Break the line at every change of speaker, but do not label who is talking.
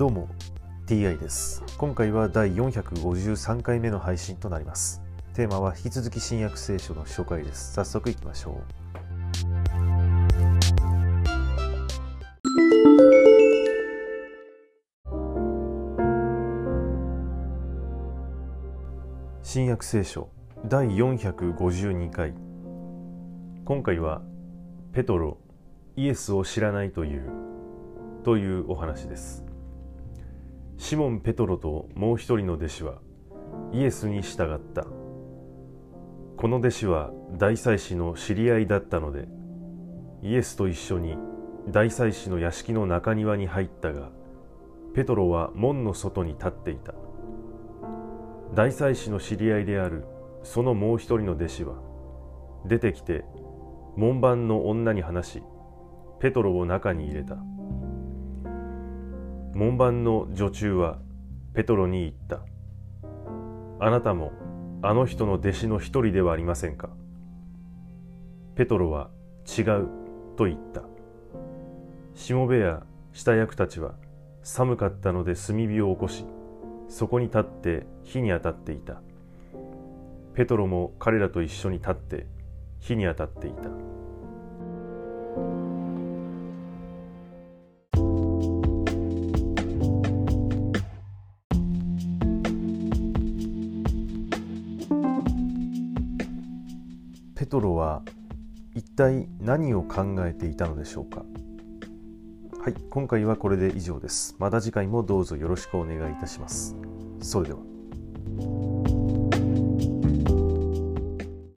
どうも TI です。今回は第453回目の配信となります。テーマは引き続き新約聖書の紹介です。早速いきましょう。新約聖書第452回。今回はペトロイエスを知らないというというお話です。シモン・ペトロともう一人の弟子はイエスに従った。この弟子は大祭司の知り合いだったのでイエスと一緒に大祭司の屋敷の中庭に入ったがペトロは門の外に立っていた。大祭司の知り合いであるそのもう一人の弟子は出てきて門番の女に話しペトロを中に入れた。門番の女中はペトロに言った。あなたもあの人の弟子の一人ではありませんか？ペトロは違うと言った。しもべや下役たちは寒かったので炭火を起こしそこに立って火に当たっていた。ペトロも彼らと一緒に立って火に当たっていた。ペトロは一体何を考えていたのでしょうか？はい今回はこれで以上です。また次回もどうぞよろしくお願いいたします。それでは。